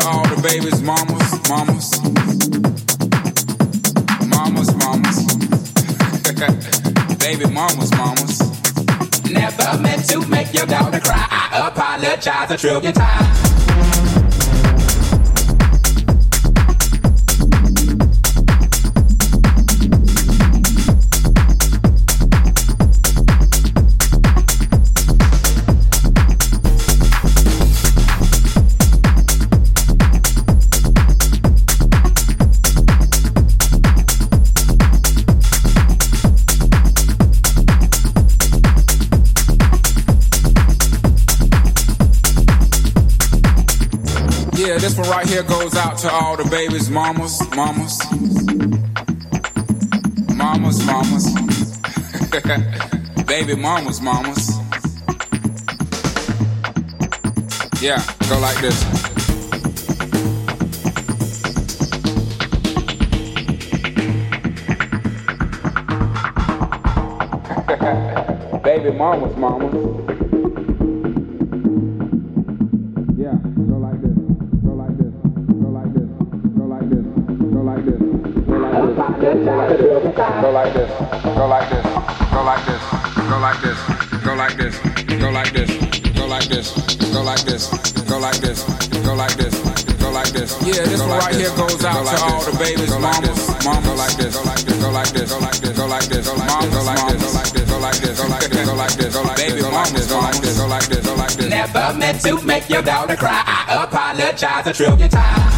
to all the babies, mamas, mamas. Mamas, mamas. Baby mamas, mamas. Never meant to make your daughter cry. I apologize a trillion times. Here goes out to all the babies, mamas, mamas. Mamas, mamas. Baby mamas, mamas. Yeah, go like this. Baby mamas, mamas. Go like this. Go like this. Go like this. Go like this. Go like this. Go like this. Go like this. Go like this. Go like this. Go like this. Go like this. Yeah, this one right here goes out to all the babies, mamas, mamas. Go like this. Go like this. Go like this. Go like this. Go like this. Go like this. Go like this. Go like this. Go like this. Go like this. Go like this. Go like this. Go like this. Go like this. Never meant to make your daughter cry. I apologize a trillion times.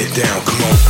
get down, come on.